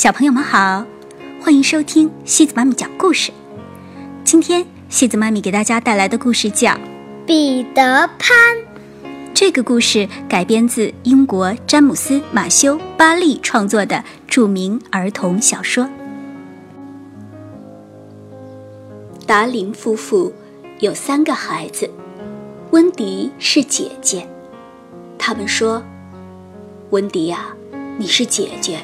小朋友们好，欢迎收听西子妈咪讲故事。今天西子妈咪给大家带来的故事叫《彼得潘》。这个故事改编自英国詹姆斯·马修·巴利创作的著名儿童小说。达林夫妇有三个孩子，温迪是姐姐。他们说：“温迪呀，你是姐姐。”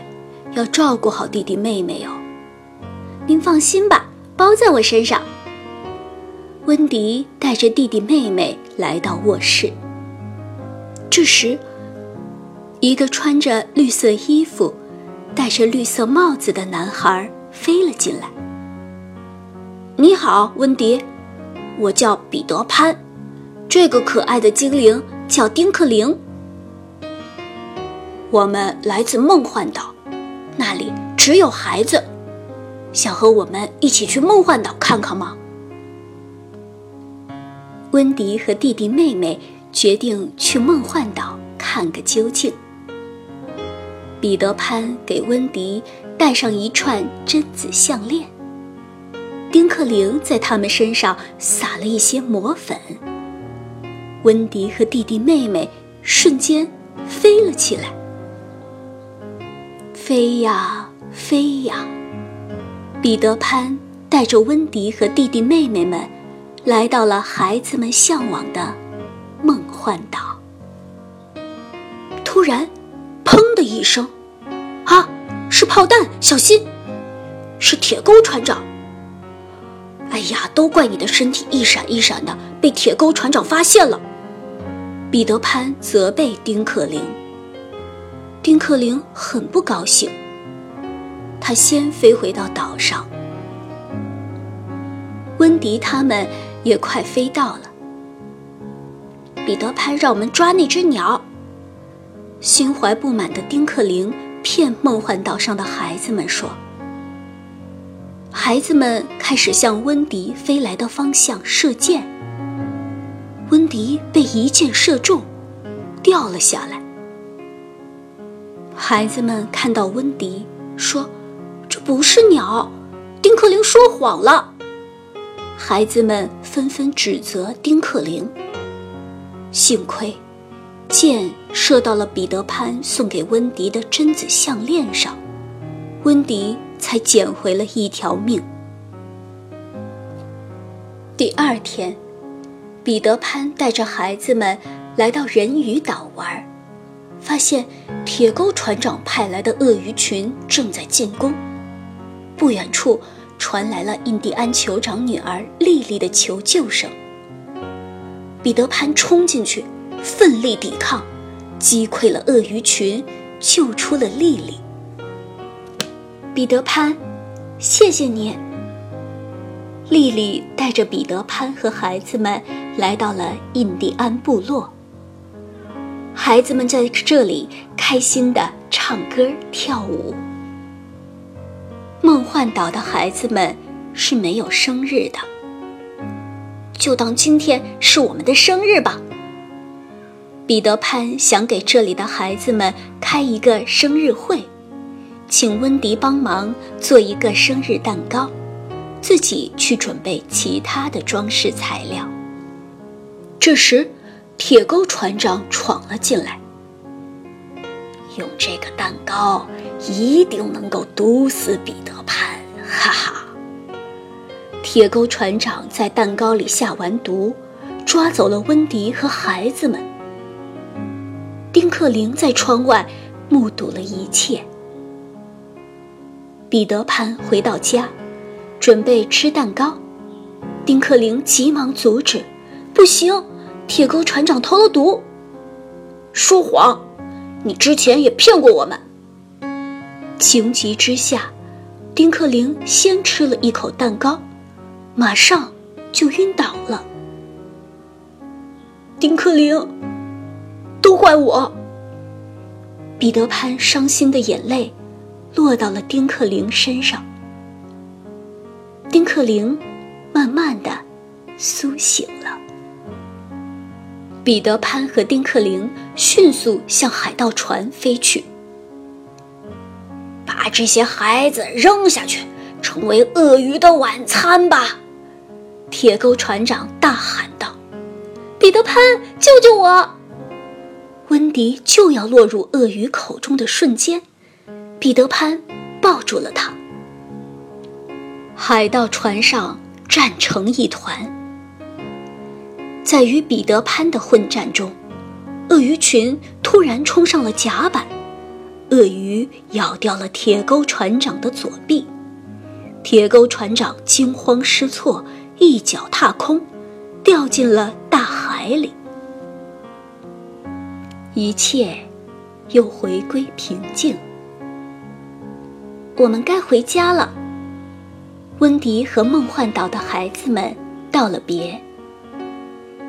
要照顾好弟弟妹妹哦。您放心吧，包在我身上。温迪带着弟弟妹妹来到卧室。这时，一个穿着绿色衣服、戴着绿色帽子的男孩飞了进来。你好，温迪，我叫彼得潘，这个可爱的精灵叫丁克灵。我们来自梦幻岛。那里只有孩子，想和我们一起去梦幻岛看看吗？温迪和弟弟妹妹决定去梦幻岛看个究竟。彼得潘给温迪戴上一串贞子项链，丁克灵在他们身上撒了一些魔粉。温迪和弟弟妹妹瞬间飞了起来。飞呀飞呀，彼得潘带着温迪和弟弟妹妹们，来到了孩子们向往的梦幻岛。突然，砰的一声，啊，是炮弹！小心，是铁钩船长。哎呀，都怪你的身体一闪一闪的，被铁钩船长发现了。彼得潘责备丁克林。丁克灵很不高兴，他先飞回到岛上。温迪他们也快飞到了。彼得潘让我们抓那只鸟。心怀不满的丁克灵骗梦幻岛上的孩子们说：“孩子们开始向温迪飞来的方向射箭。温迪被一箭射中，掉了下来。”孩子们看到温迪，说：“这不是鸟，丁克林说谎了。”孩子们纷纷指责丁克林。幸亏，箭射到了彼得潘送给温迪的贞子项链上，温迪才捡回了一条命。第二天，彼得潘带着孩子们来到人鱼岛玩。发现铁钩船长派来的鳄鱼群正在进攻，不远处传来了印第安酋长女儿莉莉的求救声。彼得潘冲进去，奋力抵抗，击溃了鳄鱼群，救出了莉莉。彼得潘，谢谢你。莉莉带着彼得潘和孩子们来到了印第安部落。孩子们在这里开心的唱歌跳舞。梦幻岛的孩子们是没有生日的，就当今天是我们的生日吧。彼得潘想给这里的孩子们开一个生日会，请温迪帮忙做一个生日蛋糕，自己去准备其他的装饰材料。这时。铁钩船长闯了进来，用这个蛋糕一定能够毒死彼得潘！哈哈！铁钩船长在蛋糕里下完毒，抓走了温迪和孩子们。丁克林在窗外目睹了一切。彼得潘回到家，准备吃蛋糕，丁克林急忙阻止：“不行！”铁钩船长投了毒，说谎！你之前也骗过我们。情急之下，丁克灵先吃了一口蛋糕，马上就晕倒了。丁克灵，都怪我！彼得潘伤心的眼泪落到了丁克灵身上。丁克灵慢慢的苏醒。彼得潘和丁克林迅速向海盗船飞去，把这些孩子扔下去，成为鳄鱼的晚餐吧！铁钩船长大喊道：“彼得潘，救救我！”温迪就要落入鳄鱼口中的瞬间，彼得潘抱住了他。海盗船上战成一团，在与彼得潘的混战中，鳄鱼群突然冲上了甲板，鳄鱼咬掉了铁钩船长的左臂，铁钩船长惊慌失措，一脚踏空，掉进了大海里。一切又回归平静。我们该回家了。温迪和梦幻岛的孩子们道了别。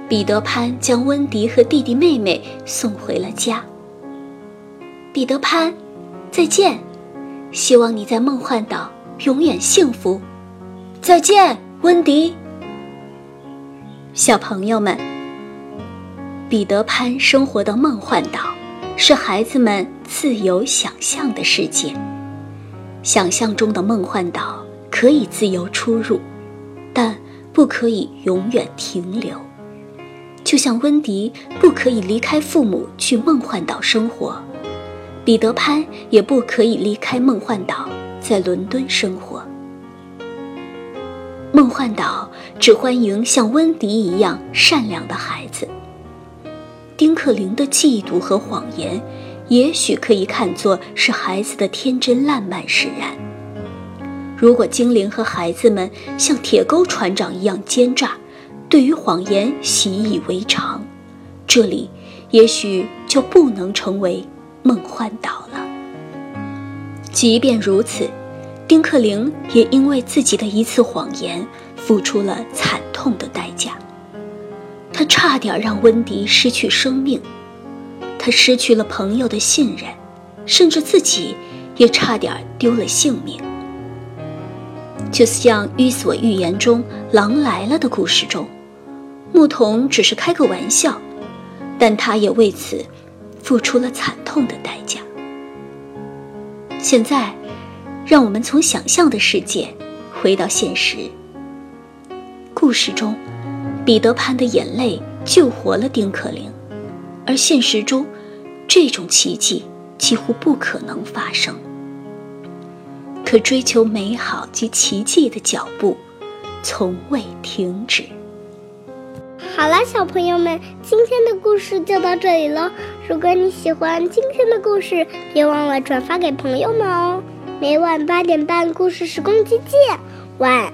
彼得潘将温迪和弟弟妹妹送回了家。彼得潘，再见！希望你在梦幻岛永远幸福。再见，温迪。小朋友们。彼得潘生活的梦幻岛，是孩子们自由想象的世界。想象中的梦幻岛可以自由出入，但不可以永远停留。就像温迪不可以离开父母去梦幻岛生活，彼得潘也不可以离开梦幻岛在伦敦生活。梦幻岛只欢迎像温迪一样善良的孩子。丁克林的嫉妒和谎言，也许可以看作是孩子的天真烂漫使然。如果精灵和孩子们像铁钩船长一样奸诈，对于谎言习以为常，这里也许就不能成为梦幻岛了。即便如此，丁克林也因为自己的一次谎言，付出了惨痛的代价。他差点让温迪失去生命，他失去了朋友的信任，甚至自己也差点丢了性命。就像《伊索寓言》中“狼来了”的故事中，牧童只是开个玩笑，但他也为此付出了惨痛的代价。现在，让我们从想象的世界回到现实。故事中。彼得潘的眼泪救活了丁克林，而现实中，这种奇迹几乎不可能发生。可追求美好及奇迹的脚步，从未停止。好了，小朋友们，今天的故事就到这里喽。如果你喜欢今天的故事，别忘了转发给朋友们哦。每晚八点半，故事时光机见，晚。